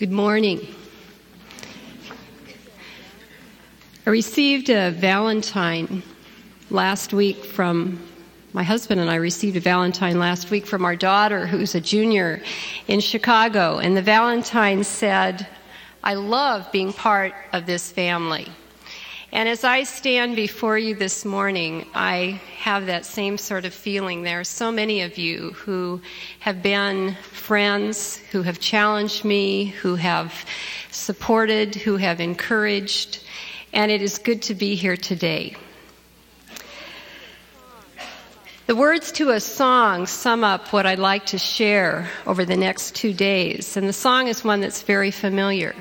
Good morning. I received a Valentine last week from my husband and I received a Valentine last week from our daughter who's a junior in Chicago. And the Valentine said, I love being part of this family. And as I stand before you this morning, I have that same sort of feeling. There are so many of you who have been friends, who have challenged me, who have supported, who have encouraged, and it is good to be here today. The words to a song sum up what I'd like to share over the next two days, and the song is one that's very familiar.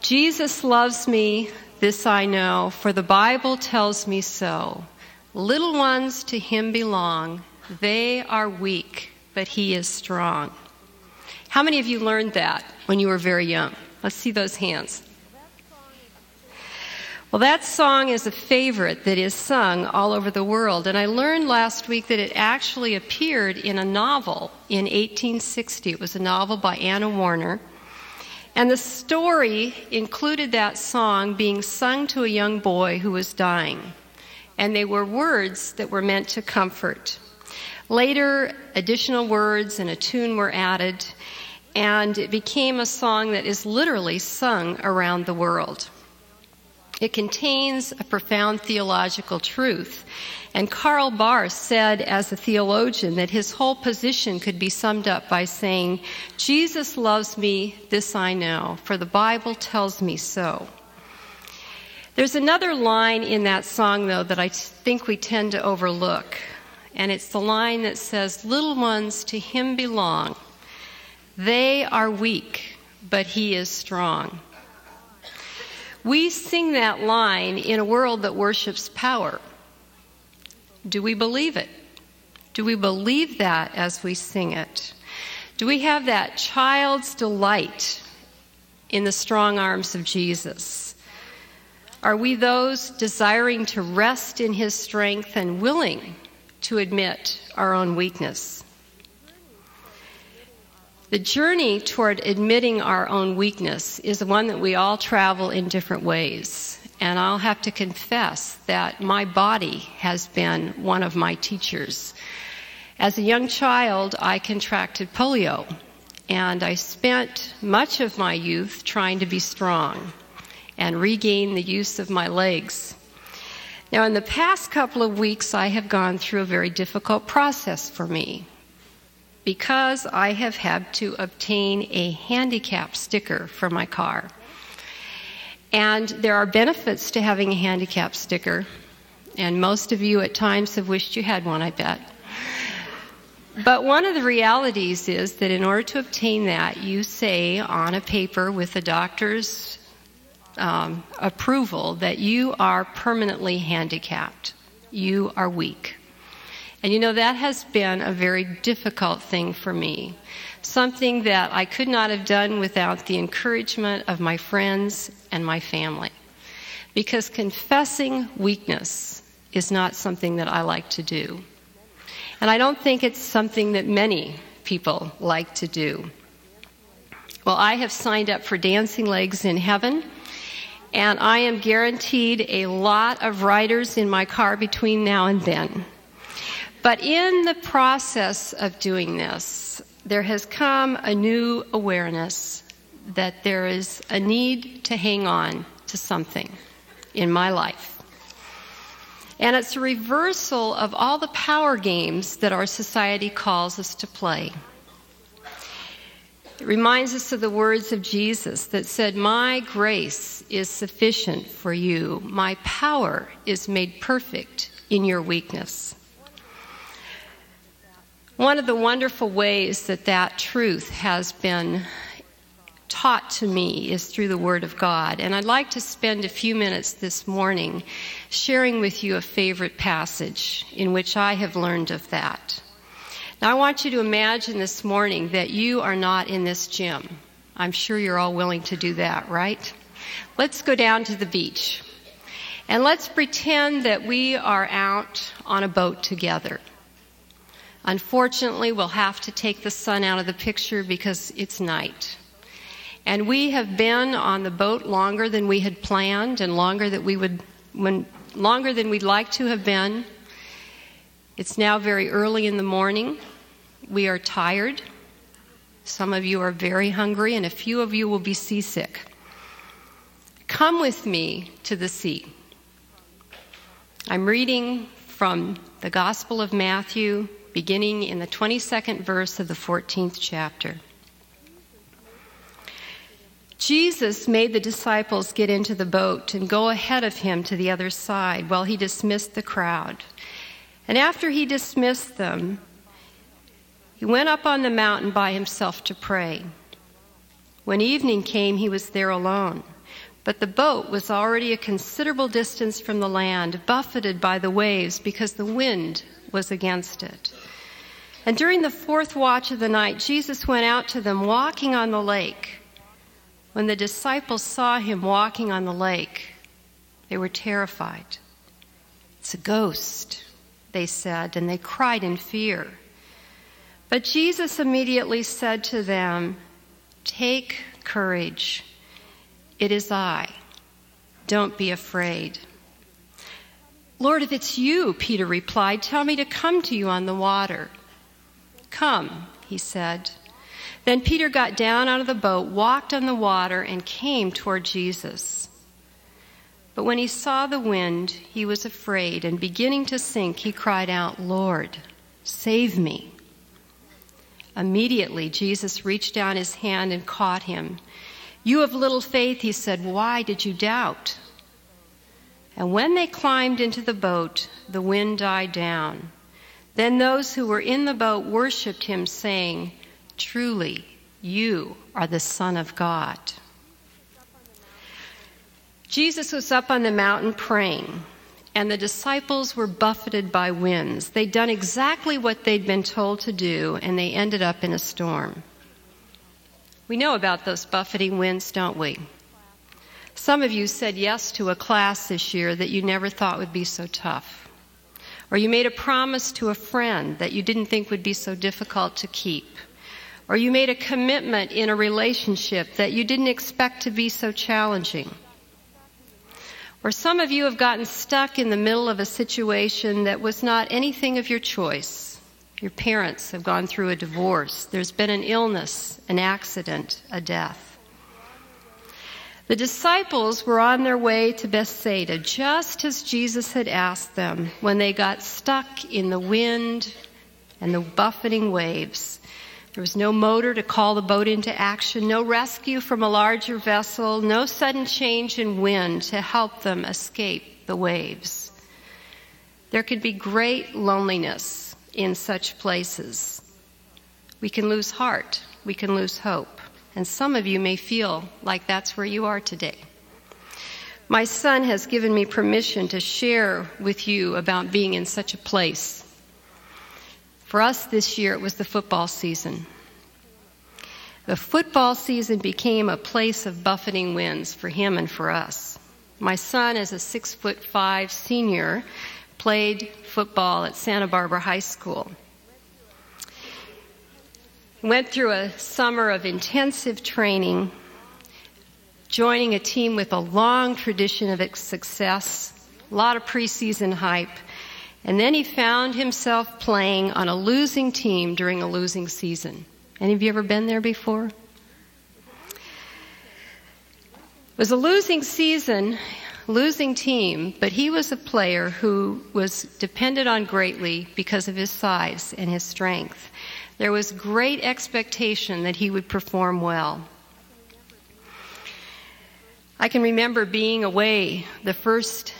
Jesus loves me, this I know, for the Bible tells me so. Little ones to him belong. They are weak, but he is strong. How many of you learned that when you were very young? Let's see those hands. Well, that song is a favorite that is sung all over the world. And I learned last week that it actually appeared in a novel in 1860. It was a novel by Anna Warner. And the story included that song being sung to a young boy who was dying. And they were words that were meant to comfort. Later, additional words and a tune were added, and it became a song that is literally sung around the world. It contains a profound theological truth. And Karl Barth said, as a theologian, that his whole position could be summed up by saying, Jesus loves me, this I know, for the Bible tells me so. There's another line in that song, though, that I think we tend to overlook. And it's the line that says, Little ones to him belong. They are weak, but he is strong. We sing that line in a world that worships power. Do we believe it? Do we believe that as we sing it? Do we have that child's delight in the strong arms of Jesus? Are we those desiring to rest in his strength and willing to admit our own weakness? The journey toward admitting our own weakness is one that we all travel in different ways. And I'll have to confess that my body has been one of my teachers. As a young child, I contracted polio, and I spent much of my youth trying to be strong and regain the use of my legs. Now, in the past couple of weeks, I have gone through a very difficult process for me because I have had to obtain a handicap sticker for my car. And there are benefits to having a handicap sticker, and most of you at times have wished you had one, I bet. But one of the realities is that in order to obtain that, you say on a paper with a doctor's um, approval that you are permanently handicapped. You are weak. And you know, that has been a very difficult thing for me. Something that I could not have done without the encouragement of my friends and my family. Because confessing weakness is not something that I like to do. And I don't think it's something that many people like to do. Well, I have signed up for Dancing Legs in Heaven, and I am guaranteed a lot of riders in my car between now and then. But in the process of doing this, there has come a new awareness that there is a need to hang on to something in my life. And it's a reversal of all the power games that our society calls us to play. It reminds us of the words of Jesus that said, My grace is sufficient for you. My power is made perfect in your weakness. One of the wonderful ways that that truth has been taught to me is through the Word of God. And I'd like to spend a few minutes this morning sharing with you a favorite passage in which I have learned of that. Now, I want you to imagine this morning that you are not in this gym. I'm sure you're all willing to do that, right? Let's go down to the beach. And let's pretend that we are out on a boat together. Unfortunately, we'll have to take the sun out of the picture because it's night. And we have been on the boat longer than we had planned and longer that we would when longer than we'd like to have been. It's now very early in the morning. We are tired. Some of you are very hungry, and a few of you will be seasick. Come with me to the sea. I'm reading from the Gospel of Matthew, beginning in the 22nd verse of the 14th chapter. Jesus made the disciples get into the boat and go ahead of him to the other side while he dismissed the crowd. And after he dismissed them, he went up on the mountain by himself to pray. When evening came, he was there alone. But the boat was already a considerable distance from the land, buffeted by the waves because the wind was against it. And during the fourth watch of the night, Jesus went out to them walking on the lake. When the disciples saw him walking on the lake, they were terrified. It's a ghost, they said, and they cried in fear. But Jesus immediately said to them, Take courage. It is I. Don't be afraid. Lord, if it's you, Peter replied, tell me to come to you on the water. Come, he said. Then Peter got down out of the boat, walked on the water, and came toward Jesus. But when he saw the wind, he was afraid, and beginning to sink, he cried out, Lord, save me. Immediately, Jesus reached down his hand and caught him. You have little faith, he said, why did you doubt? And when they climbed into the boat, the wind died down. Then those who were in the boat worshiped him, saying, Truly, you are the Son of God. Jesus was up on the mountain praying, and the disciples were buffeted by winds. They'd done exactly what they'd been told to do, and they ended up in a storm. We know about those buffeting winds, don't we? Some of you said yes to a class this year that you never thought would be so tough. Or you made a promise to a friend that you didn't think would be so difficult to keep. Or you made a commitment in a relationship that you didn't expect to be so challenging. Or some of you have gotten stuck in the middle of a situation that was not anything of your choice. Your parents have gone through a divorce. There's been an illness, an accident, a death. The disciples were on their way to Bethsaida just as Jesus had asked them when they got stuck in the wind and the buffeting waves. There was no motor to call the boat into action, no rescue from a larger vessel, no sudden change in wind to help them escape the waves. There could be great loneliness in such places. We can lose heart, we can lose hope, and some of you may feel like that's where you are today. My son has given me permission to share with you about being in such a place. For us this year, it was the football season. The football season became a place of buffeting winds for him and for us. My son is a six foot five senior played football at Santa Barbara High School. Went through a summer of intensive training, joining a team with a long tradition of success, a lot of preseason hype, and then he found himself playing on a losing team during a losing season. Any of you ever been there before? It was a losing season, losing team, but he was a player who was depended on greatly because of his size and his strength. There was great expectation that he would perform well. I can remember being away the first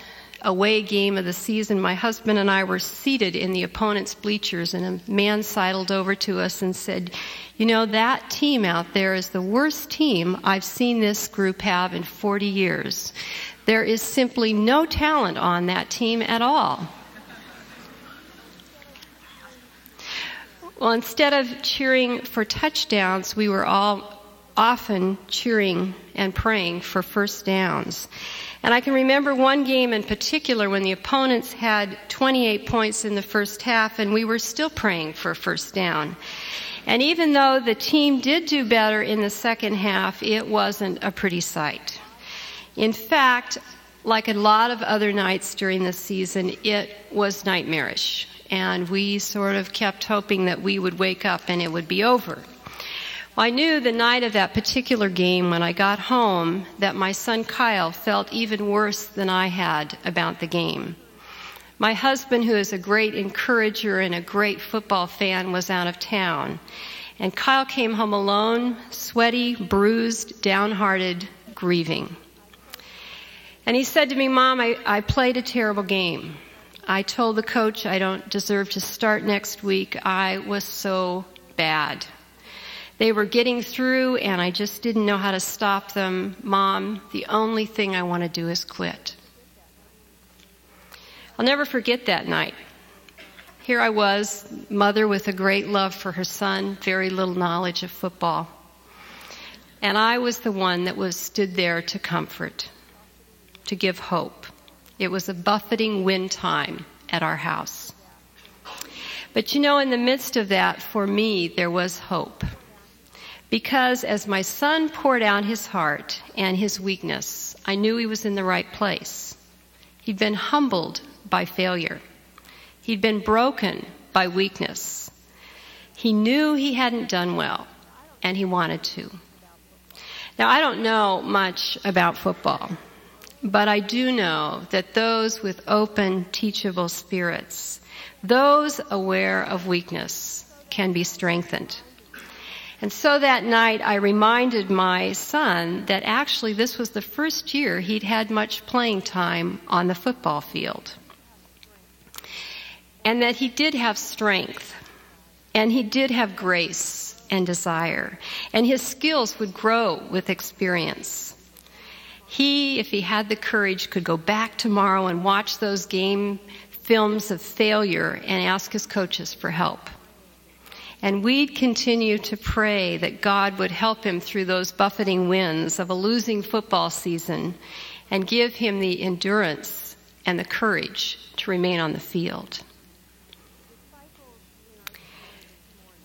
away game of the season. My husband and I were seated in the opponent's bleachers, and a man sidled over to us and said, You know, that team out there is the worst team I've seen this group have in 40 years. There is simply no talent on that team at all. Well, instead of cheering for touchdowns, we were all often cheering and praying for first downs. And I can remember one game in particular when the opponents had 28 points in the first half and we were still praying for a first down. And even though the team did do better in the second half, it wasn't a pretty sight. In fact, like a lot of other nights during the season, it was nightmarish. And we sort of kept hoping that we would wake up and it would be over. I knew the night of that particular game when I got home that my son Kyle felt even worse than I had about the game. My husband, who is a great encourager and a great football fan, was out of town. And Kyle came home alone, sweaty, bruised, downhearted, grieving. And he said to me, Mom, I, I played a terrible game. I told the coach I don't deserve to start next week. I was so bad. They were getting through, and I just didn't know how to stop them. Mom, the only thing I want to do is quit. I'll never forget that night. Here I was, mother with a great love for her son, very little knowledge of football. And I was the one that was stood there to comfort, to give hope. It was a buffeting wind time at our house. But you know, in the midst of that, for me, there was hope. Because as my son poured out his heart and his weakness, I knew he was in the right place. He'd been humbled by failure. He'd been broken by weakness. He knew he hadn't done well, and he wanted to. Now, I don't know much about football, but I do know that those with open, teachable spirits, those aware of weakness, can be strengthened. And so that night I reminded my son that actually this was the first year he'd had much playing time on the football field. And that he did have strength. And he did have grace and desire. And his skills would grow with experience. He, if he had the courage, could go back tomorrow and watch those game films of failure and ask his coaches for help. And we'd continue to pray that God would help him through those buffeting winds of a losing football season and give him the endurance and the courage to remain on the field.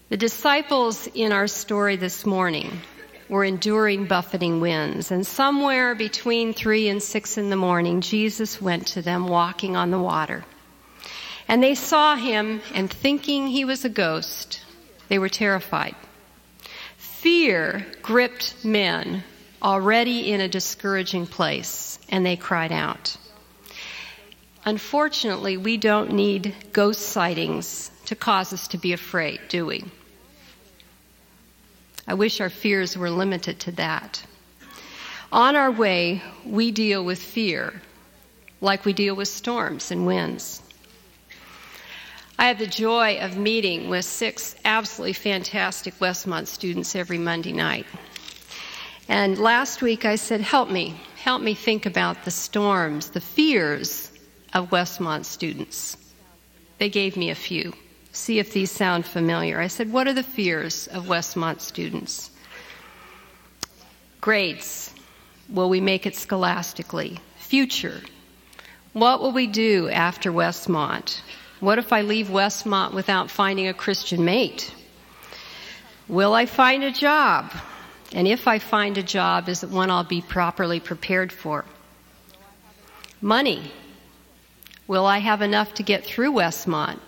The disciples in our story this morning were enduring buffeting winds, and somewhere between three and six in the morning, Jesus went to them walking on the water. And they saw him, and thinking he was a ghost, they were terrified. Fear gripped men already in a discouraging place, and they cried out. Unfortunately, we don't need ghost sightings to cause us to be afraid, do we? I wish our fears were limited to that. On our way, we deal with fear like we deal with storms and winds. I have the joy of meeting with six absolutely fantastic Westmont students every Monday night. And last week I said, Help me, help me think about the storms, the fears of Westmont students. They gave me a few. See if these sound familiar. I said, What are the fears of Westmont students? Grades. Will we make it scholastically? Future. What will we do after Westmont? What if I leave Westmont without finding a Christian mate? Will I find a job? And if I find a job, is it one I'll be properly prepared for? Money. Will I have enough to get through Westmont?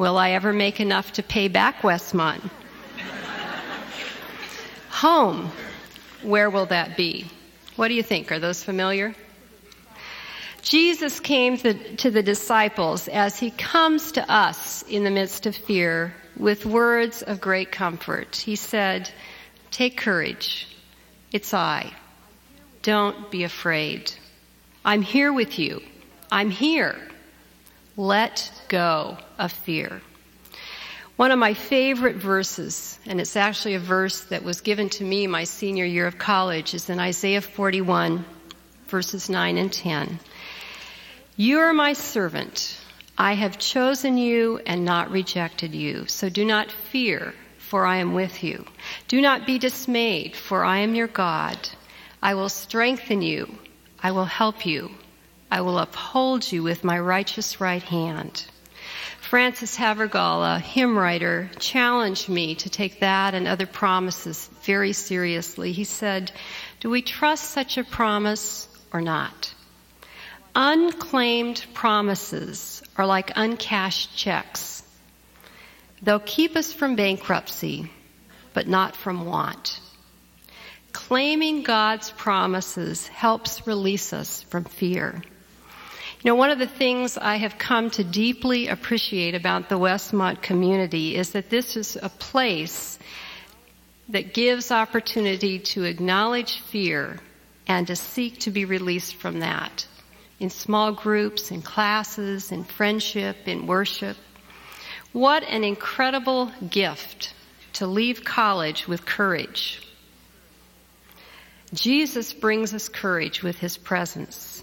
Will I ever make enough to pay back Westmont? Home. Where will that be? What do you think? Are those familiar? Jesus came to, the disciples as he comes to us in the midst of fear with words of great comfort. He said, Take courage. It's I. Don't be afraid. I'm here with you. I'm here. Let go of fear. One of my favorite verses, and it's actually a verse that was given to me my senior year of college, is in Isaiah 41, verses 9 and 10. You are my servant. I have chosen you and not rejected you. So do not fear, for I am with you. Do not be dismayed, for I am your God. I will strengthen you. I will help you. I will uphold you with my righteous right hand. Frances Havergal, a hymn writer, challenged me to take that and other promises very seriously. He said, Do we trust such a promise or not? Unclaimed promises are like uncashed checks. They'll keep us from bankruptcy, but not from want. Claiming God's promises helps release us from fear. You know, one of the things I have come to deeply appreciate about the Westmont community is that this is a place that gives opportunity to acknowledge fear and to seek to be released from that in small groups, in classes, in friendship, in worship. What an incredible gift to leave college with courage. Jesus brings us courage with his presence.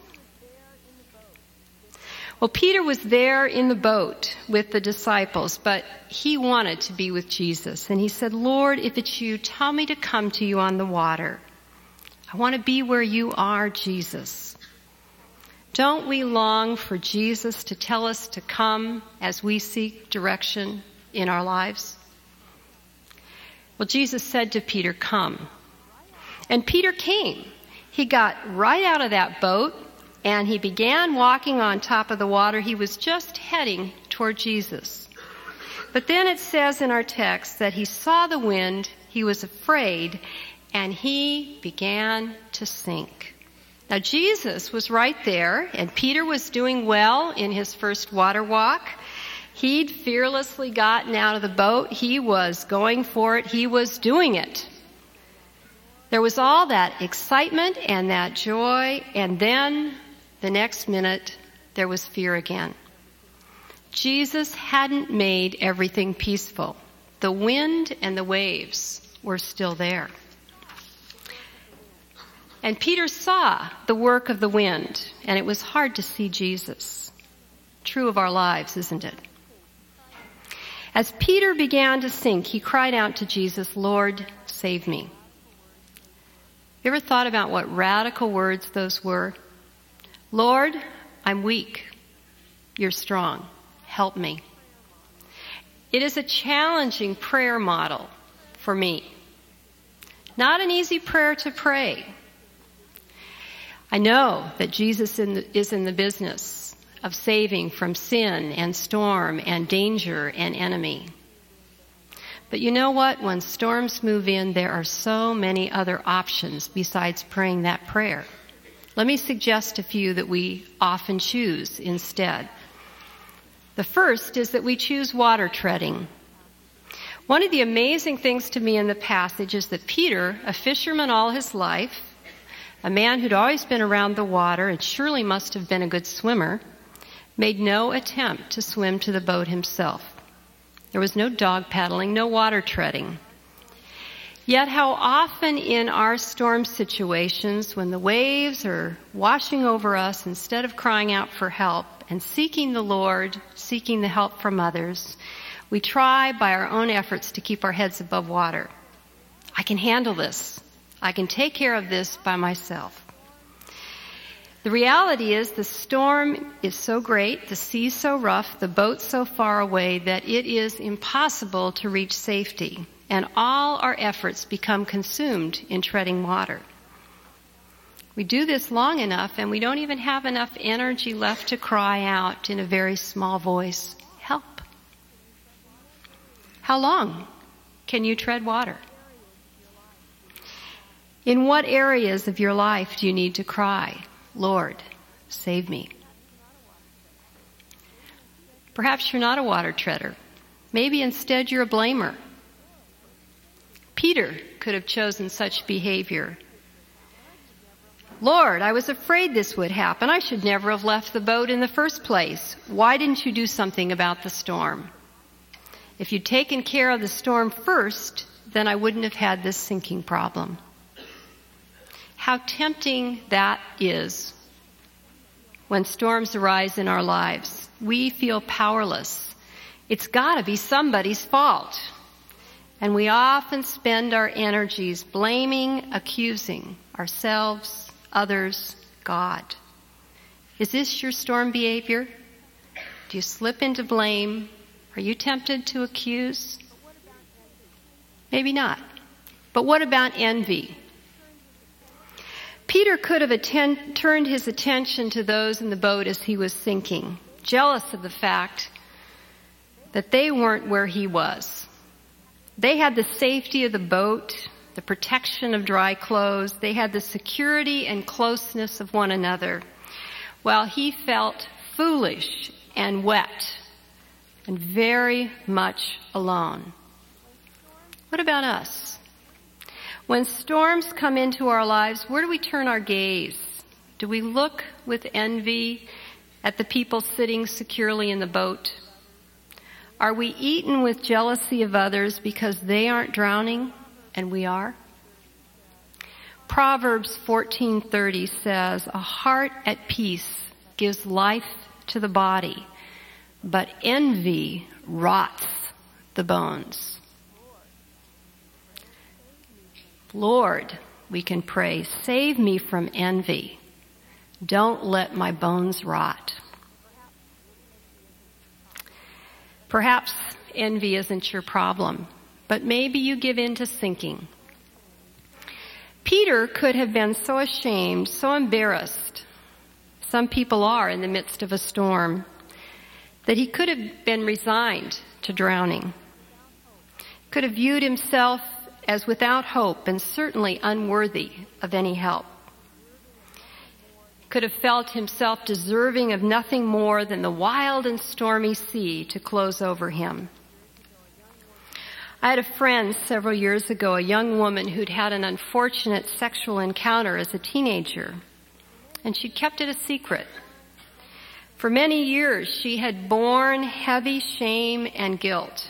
Well, Peter was there in the boat with the disciples, but he wanted to be with Jesus. And he said, Lord, if it's you, tell me to come to you on the water. I want to be where you are, Jesus. Don't we long for Jesus to tell us to come as we seek direction in our lives? Well, Jesus said to Peter, Come. And Peter came. He got right out of that boat and he began walking on top of the water. He was just heading toward Jesus. But then it says in our text that he saw the wind, he was afraid, and he began to sink. Now, Jesus was right there, and Peter was doing well in his first water walk. He'd fearlessly gotten out of the boat. He was going for it. He was doing it. There was all that excitement and that joy, and then the next minute, there was fear again. Jesus hadn't made everything peaceful. The wind and the waves were still there. And Peter saw the work of the wind, and it was hard to see Jesus. True of our lives, isn't it? As Peter began to sink, he cried out to Jesus, Lord, save me. You ever thought about what radical words those were? Lord, I'm weak. You're strong. Help me. It is a challenging prayer model for me. Not an easy prayer to pray. I know that Jesus is in the business of saving from sin and storm and danger and enemy. But you know what? When storms move in, there are so many other options besides praying that prayer. Let me suggest a few that we often choose instead. The first is that we choose water treading. One of the amazing things to me in the passage is that Peter, a fisherman all his life, a man who'd always been around the water and surely must have been a good swimmer, made no attempt to swim to the boat himself. There was no dog paddling, no water treading. Yet, how often in our storm situations, when the waves are washing over us, instead of crying out for help and seeking the Lord, seeking the help from others, we try by our own efforts to keep our heads above water. I can handle this. I can take care of this by myself. The reality is the storm is so great, the sea so rough, the boat so far away that it is impossible to reach safety, and all our efforts become consumed in treading water. We do this long enough and we don't even have enough energy left to cry out in a very small voice, help. How long can you tread water? In what areas of your life do you need to cry, Lord, save me? Perhaps you're not a water treader. Maybe instead you're a blamer. Peter could have chosen such behavior. Lord, I was afraid this would happen. I should never have left the boat in the first place. Why didn't you do something about the storm? If you'd taken care of the storm first, then I wouldn't have had this sinking problem. How tempting that is when storms arise in our lives. We feel powerless. It's got to be somebody's fault. And we often spend our energies blaming, accusing ourselves, others, God. Is this your storm behavior? Do you slip into blame? Are you tempted to accuse? Maybe not. But what about envy? Peter could have turned his attention to those in the boat as he was sinking, jealous of the fact that they weren't where he was. They had the safety of the boat, the protection of dry clothes, they had the security and closeness of one another, while he felt foolish and wet and very much alone. What about us? When storms come into our lives, where do we turn our gaze? Do we look with envy at the people sitting securely in the boat? Are we eaten with jealousy of others because they aren't drowning and we are? Proverbs 14:30 says, "A heart at peace gives life to the body, but envy rots the bones." Lord, we can pray, save me from envy. Don't let my bones rot. Perhaps envy isn't your problem, but maybe you give in to sinking. Peter could have been so ashamed, so embarrassed. Some people are in the midst of a storm that he could have been resigned to drowning. Could have viewed himself as without hope and certainly unworthy of any help. Could have felt himself deserving of nothing more than the wild and stormy sea to close over him. I had a friend several years ago, a young woman who'd had an unfortunate sexual encounter as a teenager, and she kept it a secret. For many years, she had borne heavy shame and guilt.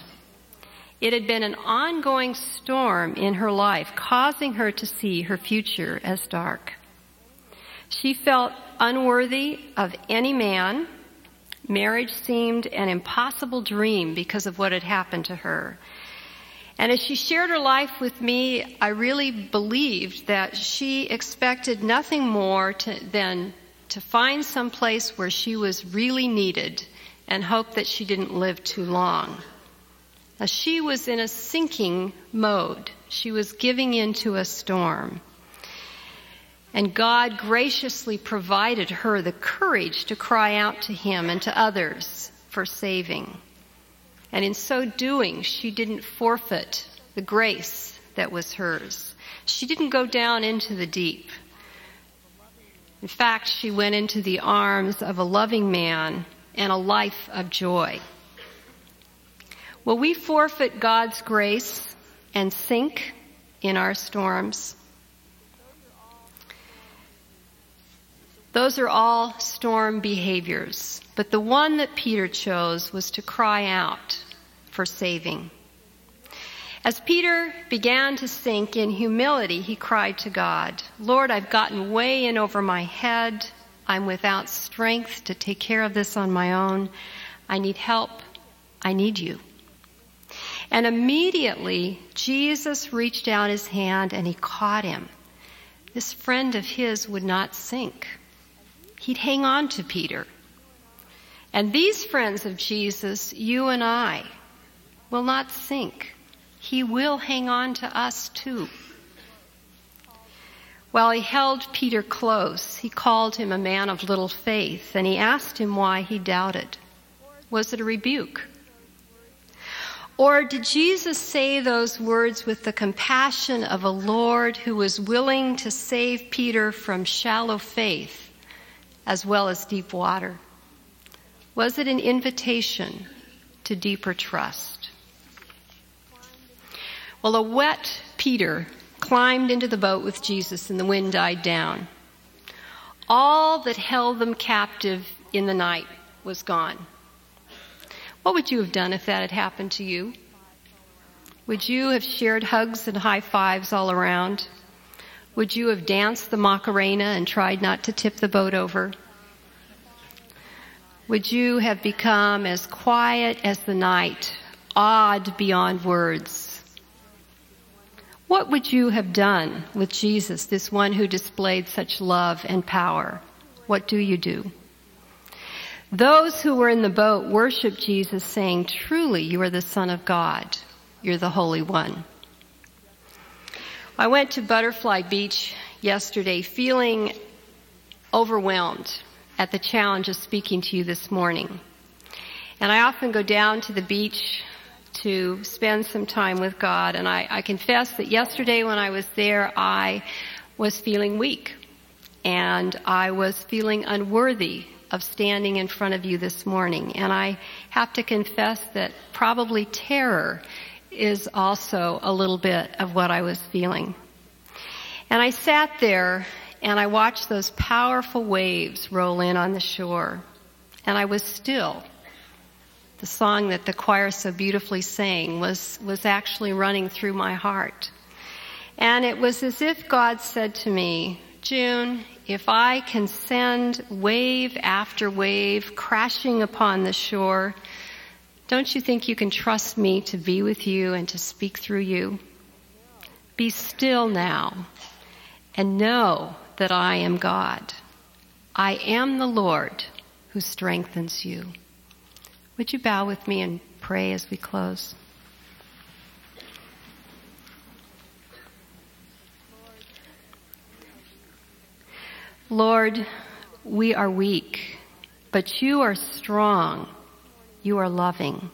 It had been an ongoing storm in her life, causing her to see her future as dark. She felt unworthy of any man. Marriage seemed an impossible dream because of what had happened to her. And as she shared her life with me, I really believed that she expected nothing more to, than to find some place where she was really needed and hope that she didn't live too long. She was in a sinking mode. She was giving into a storm. And God graciously provided her the courage to cry out to Him and to others for saving. And in so doing, she didn't forfeit the grace that was hers. She didn't go down into the deep. In fact, she went into the arms of a loving man and a life of joy. Will we forfeit God's grace and sink in our storms? Those are all storm behaviors, but the one that Peter chose was to cry out for saving. As Peter began to sink in humility, he cried to God, Lord, I've gotten way in over my head. I'm without strength to take care of this on my own. I need help. I need you. And immediately, Jesus reached out his hand and he caught him. This friend of his would not sink. He'd hang on to Peter. And these friends of Jesus, you and I, will not sink. He will hang on to us too. While he held Peter close, he called him a man of little faith and he asked him why he doubted. Was it a rebuke? Or did Jesus say those words with the compassion of a Lord who was willing to save Peter from shallow faith as well as deep water? Was it an invitation to deeper trust? Well, a wet Peter climbed into the boat with Jesus and the wind died down. All that held them captive in the night was gone. What would you have done if that had happened to you? Would you have shared hugs and high fives all around? Would you have danced the Macarena and tried not to tip the boat over? Would you have become as quiet as the night, awed beyond words, What would you have done with Jesus, this one who displayed such love and power? What do you do? Those who were in the boat worshiped Jesus, saying, Truly, you are the Son of God. You're the Holy One. I went to Butterfly Beach yesterday feeling overwhelmed at the challenge of speaking to you this morning. And I often go down to the beach to spend some time with God. And I, I confess that yesterday when I was there, I was feeling weak. And I was feeling unworthy of standing in front of you this morning. And I have to confess that probably terror is also a little bit of what I was feeling. And I sat there and I watched those powerful waves roll in on the shore. And I was still. The song that the choir so beautifully sang was, was actually running through my heart. And it was as if God said to me, June, if I can send wave after wave crashing upon the shore, don't you think you can trust me to be with you and to speak through you? Be still now and know that I am God. I am the Lord who strengthens you. Would you bow with me and pray as we close? Lord, we are weak, but you are strong. You are loving.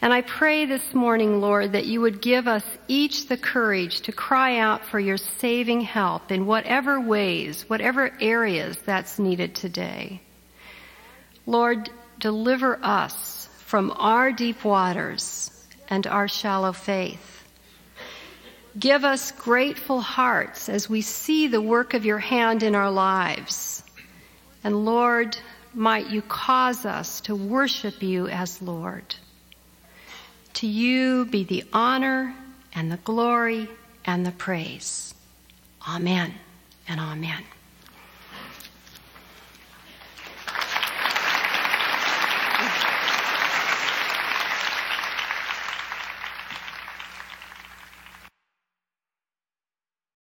And I pray this morning, Lord, that you would give us each the courage to cry out for your saving help in whatever ways, whatever areas that's needed today. Lord, deliver us from our deep waters and our shallow faith. Give us grateful hearts as we see the work of your hand in our lives. And Lord, might you cause us to worship you as Lord. To you be the honor and the glory and the praise. Amen and amen.